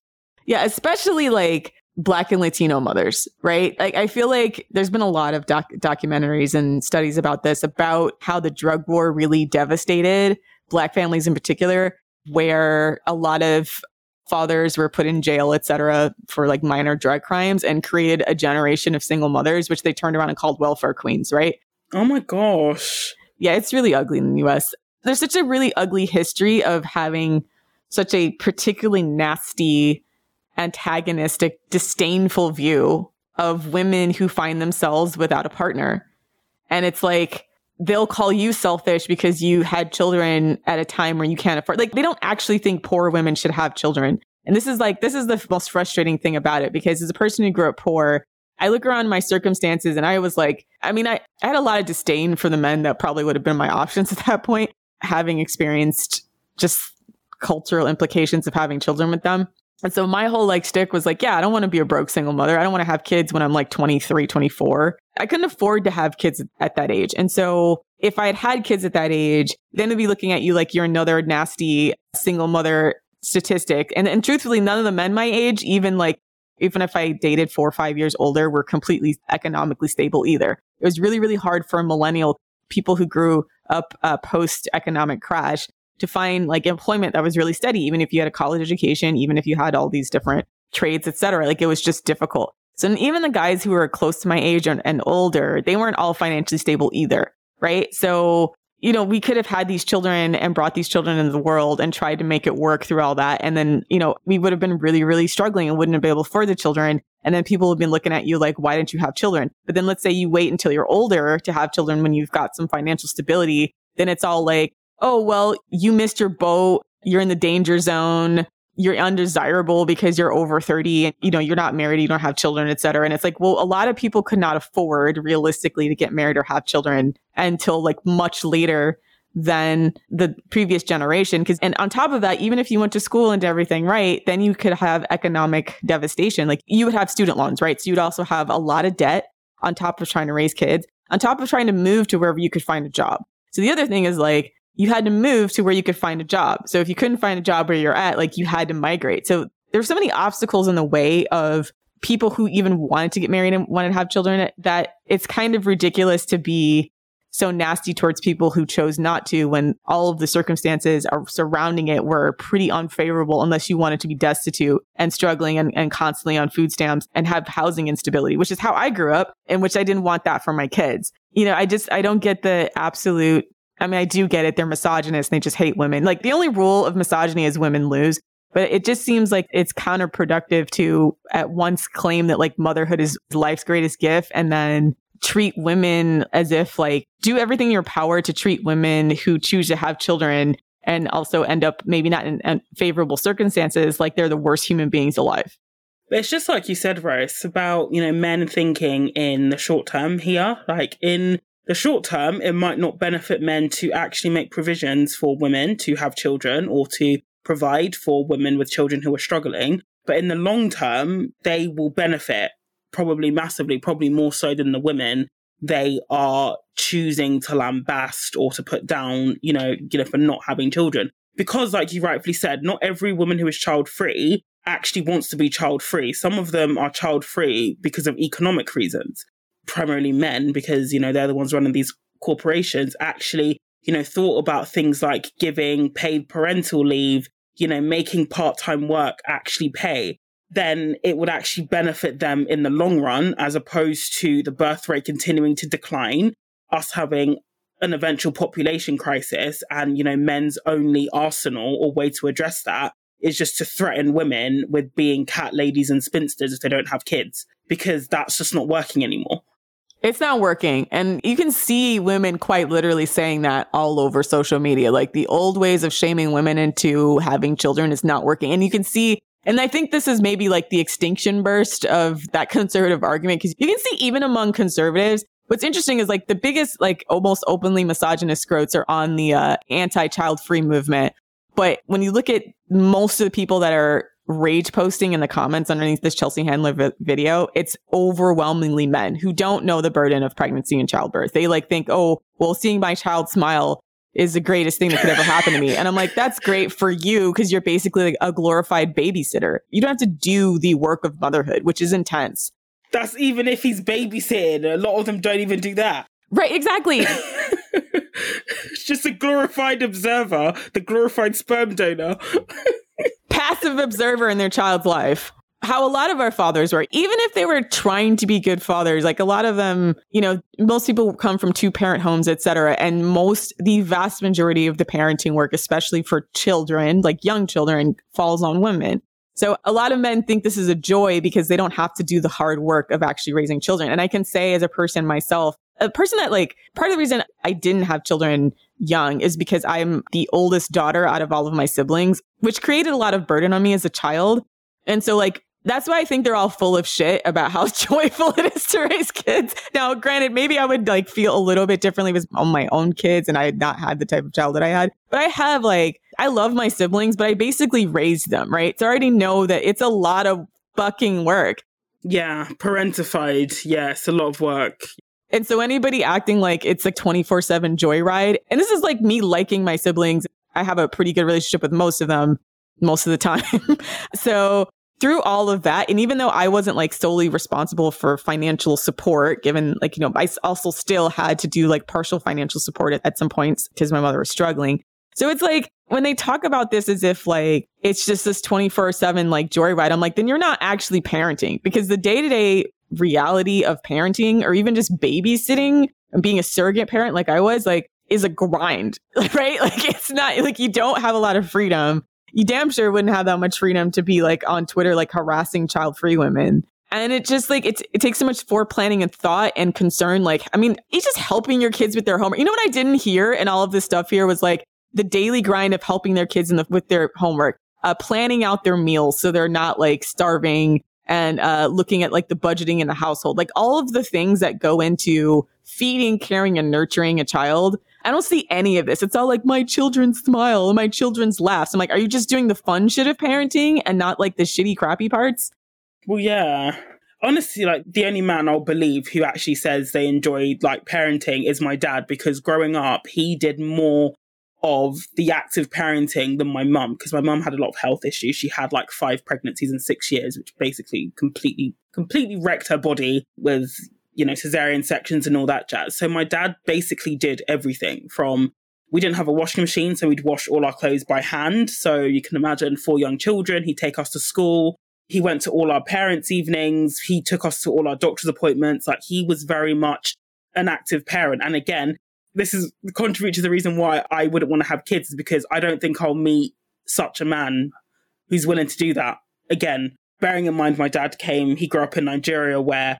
Yeah, especially like Black and Latino mothers, right? Like, I feel like there's been a lot of doc- documentaries and studies about this, about how the drug war really devastated Black families in particular, where a lot of fathers were put in jail, et cetera, for like minor drug crimes and created a generation of single mothers, which they turned around and called welfare queens, right? Oh my gosh. Yeah, it's really ugly in the US. There's such a really ugly history of having such a particularly nasty antagonistic, disdainful view of women who find themselves without a partner. And it's like, they'll call you selfish because you had children at a time where you can't afford like they don't actually think poor women should have children and this is like this is the most frustrating thing about it because as a person who grew up poor i look around my circumstances and i was like i mean I, I had a lot of disdain for the men that probably would have been my [LAUGHS] options at that point having experienced just cultural implications of having children with them and so my whole like stick was like, yeah, I don't want to be a broke single mother. I don't want to have kids when I'm like 23, 24. I couldn't afford to have kids at that age. And so if I had had kids at that age, then they'd be looking at you like you're another nasty single mother statistic. And, and truthfully, none of the men my age, even like, even if I dated four or five years older, were completely economically stable either. It was really, really hard for a millennial people who grew up uh, post economic crash to find like employment that was really steady, even if you had a college education, even if you had all these different trades, etc. Like it was just difficult. So even the guys who were close to my age and, and older, they weren't all financially stable either. Right. So, you know, we could have had these children and brought these children into the world and tried to make it work through all that. And then, you know, we would have been really, really struggling and wouldn't have been able for the children. And then people have been looking at you like, why didn't you have children? But then let's say you wait until you're older to have children when you've got some financial stability. Then it's all like, oh, well, you missed your boat. You're in the danger zone. you're undesirable because you're over 30 and you know you're not married you don't have children et cetera and it's like well a lot of people could not afford realistically to get married or have children until like much later than the previous generation because and on top of that even if you went to school and did everything right then you could have economic devastation like you would have student loans right so you'd also have a lot of debt on top of trying to raise kids on top of trying to move to wherever you could find a job so the other thing is like you had to move to where you could find a job. So if you couldn't find a job where you're at, like you had to migrate. So there's so many obstacles in the way of people who even wanted to get married and wanted to have children that it's kind of ridiculous to be so nasty towards people who chose not to when all of the circumstances are surrounding it were pretty unfavorable unless you wanted to be destitute and struggling and, and constantly on food stamps and have housing instability, which is how I grew up and which I didn't want that for my kids. You know, I just, I don't get the absolute I mean, I do get it. They're misogynist they just hate women. Like the only rule of misogyny is women lose. But it just seems like it's counterproductive to at once claim that like motherhood is life's greatest gift and then treat women as if like do everything in your power to treat women who choose to have children and also end up maybe not in, in favorable circumstances like they're the worst human beings alive. It's just like you said, Rose, about, you know, men thinking in the short term here. Like in the short term, it might not benefit men to actually make provisions for women to have children or to provide for women with children who are struggling. But in the long term, they will benefit probably massively, probably more so than the women they are choosing to lambast or to put down, you know, you know, for not having children. Because, like you rightfully said, not every woman who is child free actually wants to be child free. Some of them are child free because of economic reasons primarily men, because, you know, they're the ones running these corporations, actually, you know, thought about things like giving paid parental leave, you know, making part time work actually pay, then it would actually benefit them in the long run, as opposed to the birth rate continuing to decline, us having an eventual population crisis and, you know, men's only arsenal or way to address that is just to threaten women with being cat ladies and spinsters if they don't have kids, because that's just not working anymore. It's not working. And you can see women quite literally saying that all over social media. Like the old ways of shaming women into having children is not working. And you can see, and I think this is maybe like the extinction burst of that [LAUGHS] conservative argument because you can see even among conservatives, what's interesting is like the biggest, like almost openly misogynist scrotes are on the uh, anti child free movement. But when you look at most of the people that are rage posting in the comments underneath this Chelsea Handler vi- video, it's overwhelmingly men who don't know the burden of pregnancy and childbirth. They like think, oh, well, seeing my child smile is the greatest thing that could ever happen to me. And I'm like, that's great for you because you're basically like a glorified babysitter. You don't have to do the work of motherhood, which is intense. That's even if he's babysitting. A lot of them don't even do that. Right, exactly. it's [LAUGHS] [LAUGHS] just a glorified observer, the glorified sperm donor. [LAUGHS] passive observer in their child's life. How a lot of our fathers were, even if they were trying to be good fathers, like a lot of them, you know, most people come from two parent homes, etc. And most, the vast majority of the parenting work, especially for children, like young children, falls on women. So a lot of men think this is a joy because they don't have to do the hard work of actually raising children. And I can say as a person myself, a person that like part of the reason I didn't have children young is because I'm the oldest daughter out of all of my siblings, which created a lot of burden on me as a child. And so like that's why I think they're all full of shit about how [LAUGHS] joyful it is to raise kids. Now, granted, maybe I would like feel a little bit differently with my own kids and I had not had the type of child that I had, but I have like, I love my siblings, but I basically raised them, right? So I already know that it's a lot of fucking work. Yeah, parentified. Yeah, a lot of work. And so anybody acting like it's like 24 seven joyride, and this is like me liking my siblings. I have a pretty good relationship with most of them most of the time. [LAUGHS] so through all of that, and even though I wasn't like solely responsible for financial support, given like, you know, I also still had to do like partial financial support at, at some points because my mother was struggling. So it's like when they talk about this as if like it's just this 24 7 like joyride, I'm like, then you're not actually parenting because the day to day reality of parenting or even just babysitting and being a surrogate parent like I was, like, is a grind, [LAUGHS] right? Like, it's not like you don't have a lot of freedom. You damn sure wouldn't have that much freedom to be like on Twitter, like harassing child free women. And it just like it's it takes so much planning and thought and concern. Like, I mean, it's just helping your kids with their homework. You know what I didn't hear and all of this stuff here was like the daily grind of helping their kids in the, with their homework. uh, planning out their meals so they're not like starving and uh, looking at like the budgeting in the household, like all of the things that go into feeding, caring, and nurturing a child. I don't see any of this. It's all like my children's smile my children's laughs. I'm like, are you just doing the fun shit of parenting and not like the shitty, crappy parts? Well, yeah. Honestly, like the only man I'll believe who actually says they enjoyed like parenting is my dad because growing up, he did more of the active parenting than my mum because my mum had a lot of health issues. She had like five pregnancies in six years, which basically completely, completely wrecked her body with, you know, cesarean sections and all that jazz. So my dad basically did everything from we didn't have a washing machine, so we'd wash all our clothes by hand. So you can imagine four young children, he'd take us to school. He went to all our parents' evenings. He took us to all our doctor's appointments. Like he was very much an active parent. And again, this is contribute to the reason why I wouldn't want to have kids is because I don't think I'll meet such a man who's willing to do that. Again, bearing in mind my dad came, he grew up in Nigeria where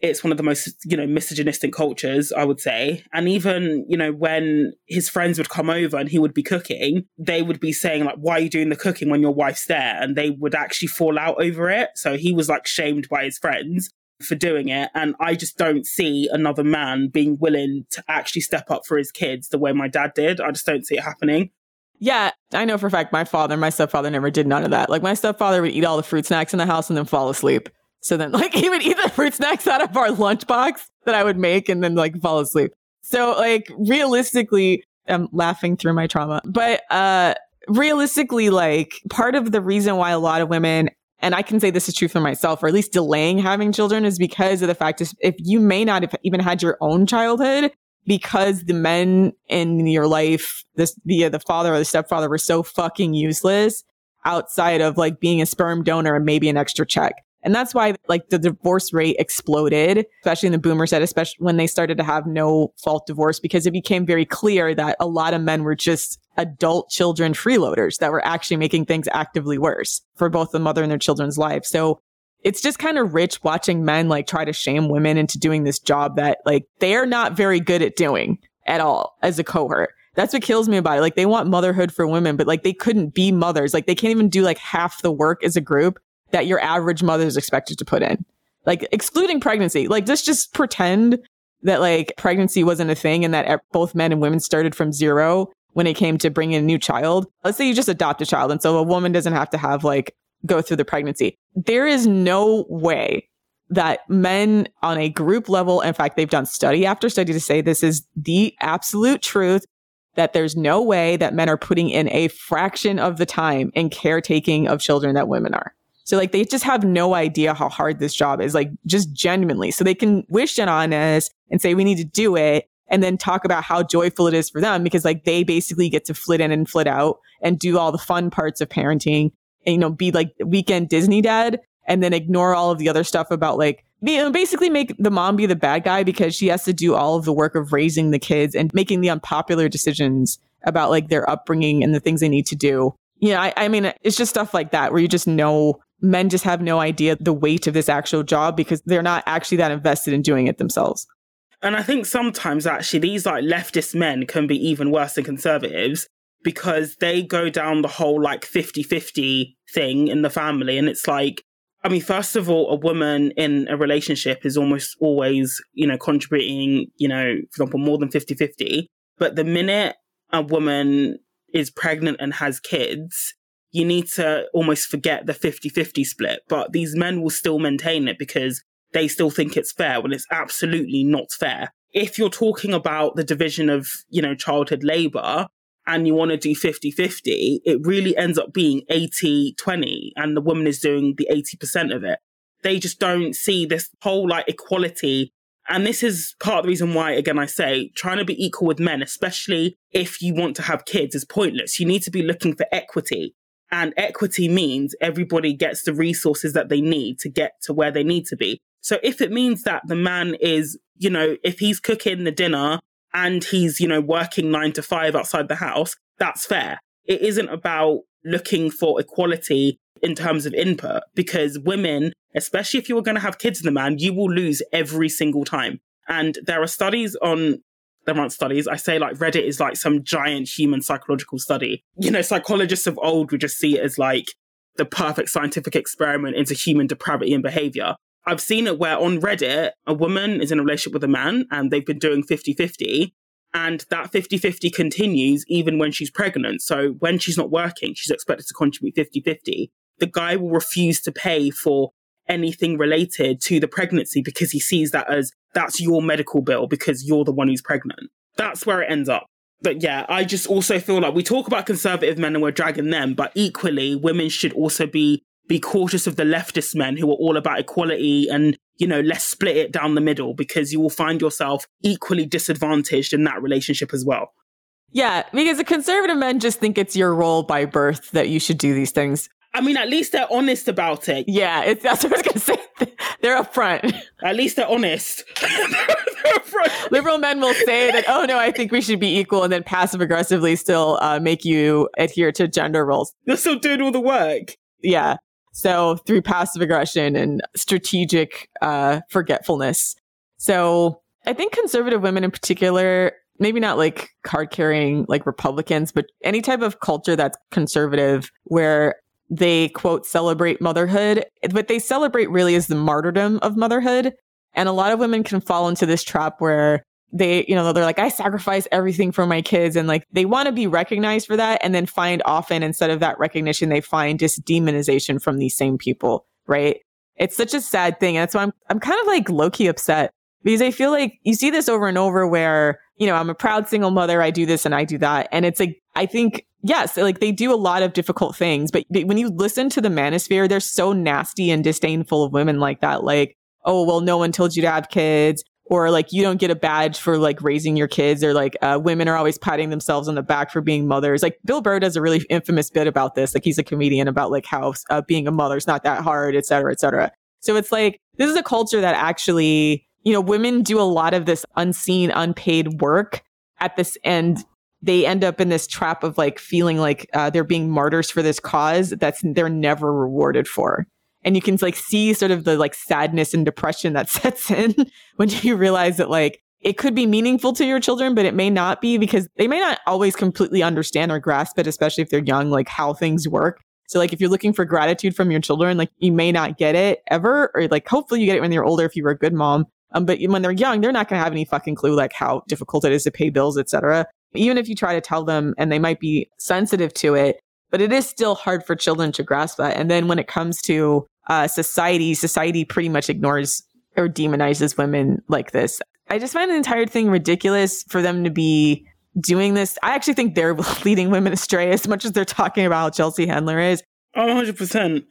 it's one of the most, you know, misogynistic cultures, I would say. And even, you know, when his friends would come over and he would be cooking, they would be saying, like, why are you doing the cooking when your wife's there? And they would actually fall out over it. So he was like shamed by his friends for doing it. And I just don't see another man being willing to actually step up for his kids the way my dad did. I just don't see it happening. Yeah, I know for a fact my father, my stepfather never did none of that. Like my stepfather would eat all the fruit snacks in the house and then fall asleep. So then [LAUGHS] like he would eat the fruit snacks out of our lunchbox that I would make and then like fall asleep. So like realistically, I'm laughing through my trauma. But uh realistically, like part of the reason why a lot of women and I can say this is true for myself, or at least delaying having children is because of the fact is if you may not have even had your own childhood because the men in your life, this the the father or the stepfather were so fucking useless outside of like being a sperm donor and maybe an extra check. And that's why like the divorce rate exploded, especially in the boomer set, especially when they started to have no fault divorce, because it became very clear that a lot of men were just adult children freeloaders that were actually making things actively worse for both the mother and their children's lives. So it's just kind of rich watching men like try to shame women into doing this job that like they're not very good at doing at all as a cohort. That's what kills me about it. Like they want motherhood for women, but like they couldn't be mothers. Like they can't even do like half the work as a group that your average mother is expected to put in. Like excluding pregnancy. Like let's just pretend that like pregnancy wasn't a thing and that both men and women started from zero when it came to bringing a new child. Let's say you just adopt a child. And so a woman doesn't have to have like go through the pregnancy. There is no way that men on a group level, in fact, they've done study after study to say this is the absolute truth that there's no way that men are putting in a fraction of the time in caretaking of children that women are. So like they just have no idea how hard this job is, like just genuinely. So they can wish it on us and say we need to do it and then talk about how joyful it is for them because like they basically get to flit in and flit out and do all the fun parts of parenting and, you know, be like weekend Disney dad and then ignore all of the other stuff about like, you know, basically make the mom be the bad guy because she has to do all of the work of raising the kids and making the unpopular decisions about like their upbringing and the things they need to do. Yeah, I, I mean, it's just stuff like that where you just know men just have no idea the weight of this actual job because they're not actually that invested in doing it themselves. And I think sometimes actually these like leftist men can be even worse than conservatives because they go down the whole like 50 50 thing in the family. And it's like, I mean, first of all, a woman in a relationship is almost always, you know, contributing, you know, for example, more than 50 50. But the minute a woman is pregnant and has kids, you need to almost forget the 50 50 split. But these men will still maintain it because they still think it's fair when it's absolutely not fair. If you're talking about the division of, you know, childhood labor and you want to do 50 50, it really ends up being 80 20 and the woman is doing the 80% of it. They just don't see this whole like equality. And this is part of the reason why, again, I say trying to be equal with men, especially if you want to have kids, is pointless. You need to be looking for equity. And equity means everybody gets the resources that they need to get to where they need to be. So if it means that the man is, you know, if he's cooking the dinner and he's, you know, working nine to five outside the house, that's fair. It isn't about looking for equality in terms of input because women, especially if you are going to have kids in the man, you will lose every single time. And there are studies on there aren't studies. I say like Reddit is like some giant human psychological study. You know, psychologists of old would just see it as like the perfect scientific experiment into human depravity and behavior. I've seen it where on Reddit, a woman is in a relationship with a man and they've been doing 50 50. And that 50 50 continues even when she's pregnant. So when she's not working, she's expected to contribute 50 50. The guy will refuse to pay for anything related to the pregnancy because he sees that as that's your medical bill because you're the one who's pregnant. That's where it ends up. But yeah, I just also feel like we talk about conservative men and we're dragging them, but equally, women should also be be cautious of the leftist men who are all about equality and you know let's split it down the middle because you will find yourself equally disadvantaged in that relationship as well. Yeah, because the conservative men just think it's your role by birth that you should do these things. I mean, at least they're honest about it. Yeah, it's, that's what I was going to say. [LAUGHS] They're upfront. At least they're honest. [LAUGHS] they're upfront. Liberal men will say that, oh no, I think we should be equal, and then passive aggressively still uh, make you adhere to gender roles. They're still doing all the work. Yeah. So through passive aggression and strategic uh, forgetfulness. So I think conservative women in particular, maybe not like card carrying like Republicans, but any type of culture that's conservative where they quote celebrate motherhood. What they celebrate really is the martyrdom of motherhood. And a lot of women can fall into this trap where they, you know, they're like, I sacrifice everything for my kids. And like they want to be recognized for that. And then find often instead of that recognition, they find just demonization from these same people. Right. It's such a sad thing. And that's why I'm, I'm kind of like low key upset because I feel like you see this over and over where, you know, I'm a proud single mother. I do this and I do that. And it's like, I think yes, like they do a lot of difficult things, but when you listen to the manosphere, they're so nasty and disdainful of women like that. Like, oh, well, no one told you to have kids. Or like you don't get a badge for like raising your kids, or like uh, women are always patting themselves on the back for being mothers. Like Bill Burr does a really infamous bit about this. Like he's a comedian about like how uh, being a mother is not that hard, et cetera, et cetera. So it's like this is a culture that actually, you know, women do a lot of this unseen, unpaid work at this end they end up in this trap of like feeling like uh, they're being martyrs for this cause that's they're never rewarded for. And you can like see sort of the like sadness and depression that [LAUGHS] sets in when you realize that like it could be meaningful to your children but it may not be because they may not always completely understand or grasp it especially if they're young like how things work. So like if you're looking for gratitude from your children like you may not get it ever or like hopefully you get it when you're older if you were a good mom um, but when they're young, they're not going to have any fucking clue like how difficult it is to pay bills, etc even if you try to tell them and they might be sensitive to it, but it is still hard for children to grasp that. And then when it comes to uh, society, society pretty much ignores or demonizes women like this. I just find the entire thing ridiculous for them to be doing this. I actually think they're [LAUGHS] leading women astray as much as they're talking about how Chelsea Handler is. Oh, 100%.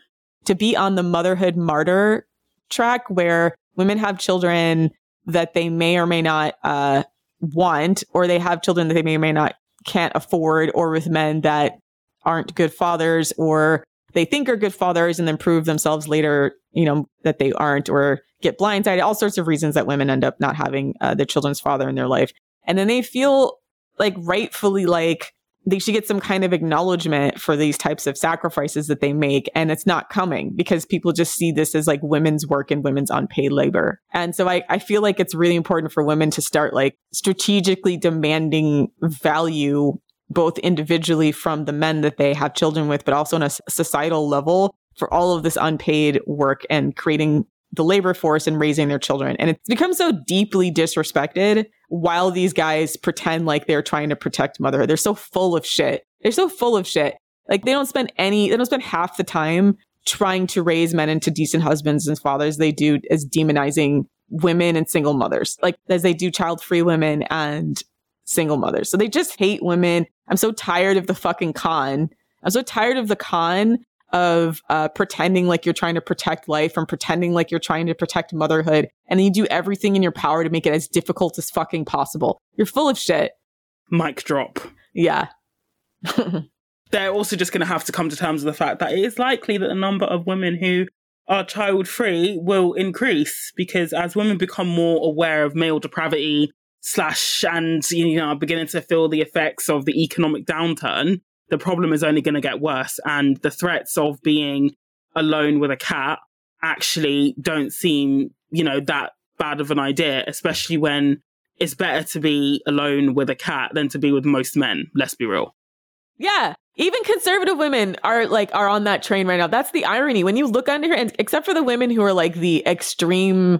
To be on the motherhood martyr track where women have children that they may or may not uh, want, or they have children that they may or may not can't afford, or with men that aren't good fathers, or they think are good fathers and then prove themselves later, you know, that they aren't, or get blindsided, all sorts of reasons that women end up not having uh, their children's father in their life. And then they feel like rightfully like they should get some kind of acknowledgement for these types of sacrifices that they make. And it's not coming because people just see this as like women's work and women's unpaid labor. And so I, I feel like it's really important for women to start like strategically demanding value both individually from the men that they have children with, but also on a societal level for all of this unpaid work and creating the labor force and raising their children. And it's become so deeply disrespected while these guys pretend like they're trying to protect motherhood. They're so full of shit. They're so full of shit. Like they don't spend any, they don't spend half the time trying to raise men into decent husbands and fathers. They do as demonizing women and single mothers, like as they do child free women and single mothers. So they just hate women. I'm so tired of the fucking con. I'm so tired of the con of uh, pretending like you're trying to protect life and pretending like you're trying to protect motherhood. And then you do everything in your power to make it as difficult as fucking possible. You're full of shit. Mic drop. Yeah. [LAUGHS] They're also just going to have to come to terms with the fact that it is likely that the number of women who are child free will increase because as women become more aware of male depravity slash and you know are beginning to feel the effects of the economic downturn the problem is only going to get worse. And the threats of being alone with a cat actually don't seem, you know, that bad of an idea, especially when it's better to be alone with a cat than to be with most men. Let's be real. Yeah. Even conservative women are like are on that train right now. That's the irony. When you look under here, and except for the women who are like the extreme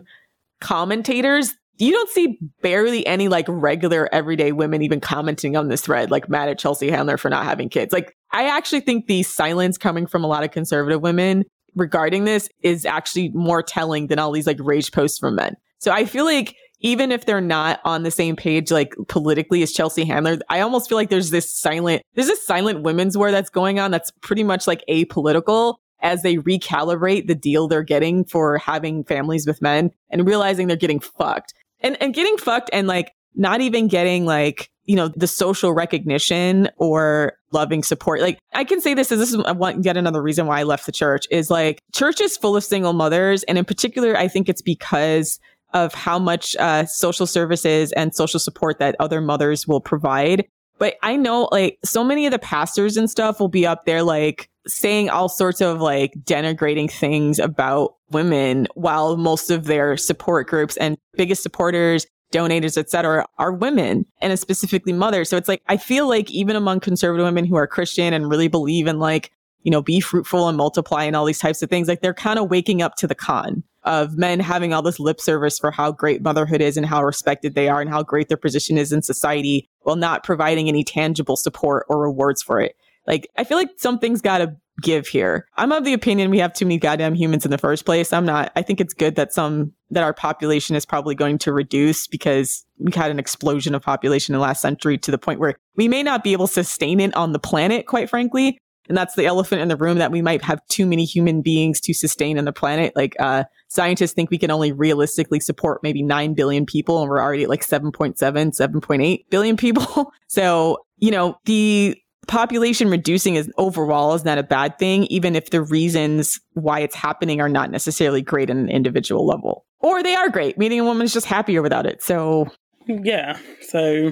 commentators, you don't see barely any like regular everyday women even commenting on this thread, like mad at Chelsea Handler for not having kids. Like, I actually think the silence coming from a lot of conservative women regarding this is actually more telling than all these like rage posts from men. So I feel like even if they're not on the same page, like politically as Chelsea Handler, I almost feel like there's this silent, there's this silent women's war that's going on that's pretty much like apolitical as they recalibrate the deal they're getting for having families with men and realizing they're getting fucked and and getting fucked and like not even getting like you know the social recognition or loving support. Like i can say this is this is one yet another reason why i left the church is like church is full of single mothers and in particular i think it's because of how much uh, social services and social support that other mothers will provide but i know like so many of the pastors and stuff will be up there like saying all sorts of like denigrating things about women while most of their support groups and biggest supporters donators etc are women and specifically mothers. So it's like i feel like even among conservative women who are christian and really believe in like you know be fruitful and multiply and all these types of things like they're kind of waking up to the con of men having all this lip service for how great motherhood is and how respected they are and how great their position is in society while not providing any tangible support or rewards for it like, I feel like something's got to give here. I'm of the opinion we have too many goddamn humans in the first place. I'm not. I think it's good that some that our population is probably going to reduce because we had an explosion of population in the last century to the point where we may not be able to sustain it on the planet, quite frankly. And that's the elephant in the room that we might have too many human beings to sustain on the planet. Like, uh, scientists think we can only realistically support maybe 9 billion people and we're already at like 7.7, 7.8 billion people. [LAUGHS] so, you know, the population reducing is overall is not a bad thing, even if the reasons why it's happening are not necessarily great in an individual level. Or they are great, meaning a woman is just happier without it. So Yeah. So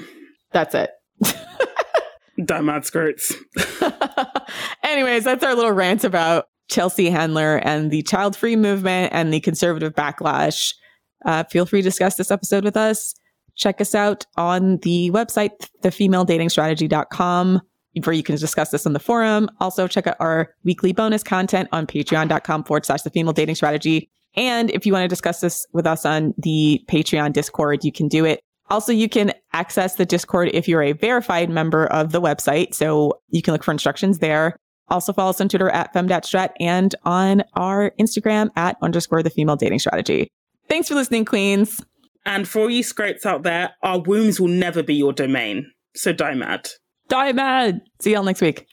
that's it. Die mad scrotes. [LAUGHS] Anyways, that's our little rant about Chelsea Handler and the child free movement and the conservative backlash. Uh, feel free to discuss this episode with us. Check us out on the website, thefemaledatingstrategy.com where you can discuss this on the forum. Also, check out our weekly bonus content on patreon.com forward slash the female dating strategy. And if you want to discuss this with us on the Patreon Discord, you can do it. Also, you can access the Discord if you're a verified member of the website. So you can look for instructions there. Also follow us on Twitter at femdatstrat and on our Instagram at underscore the female dating strategy. Thanks for listening, queens. And for all you scrotes out there, our wombs will never be your domain. So die mad. Die mad. See y'all next week.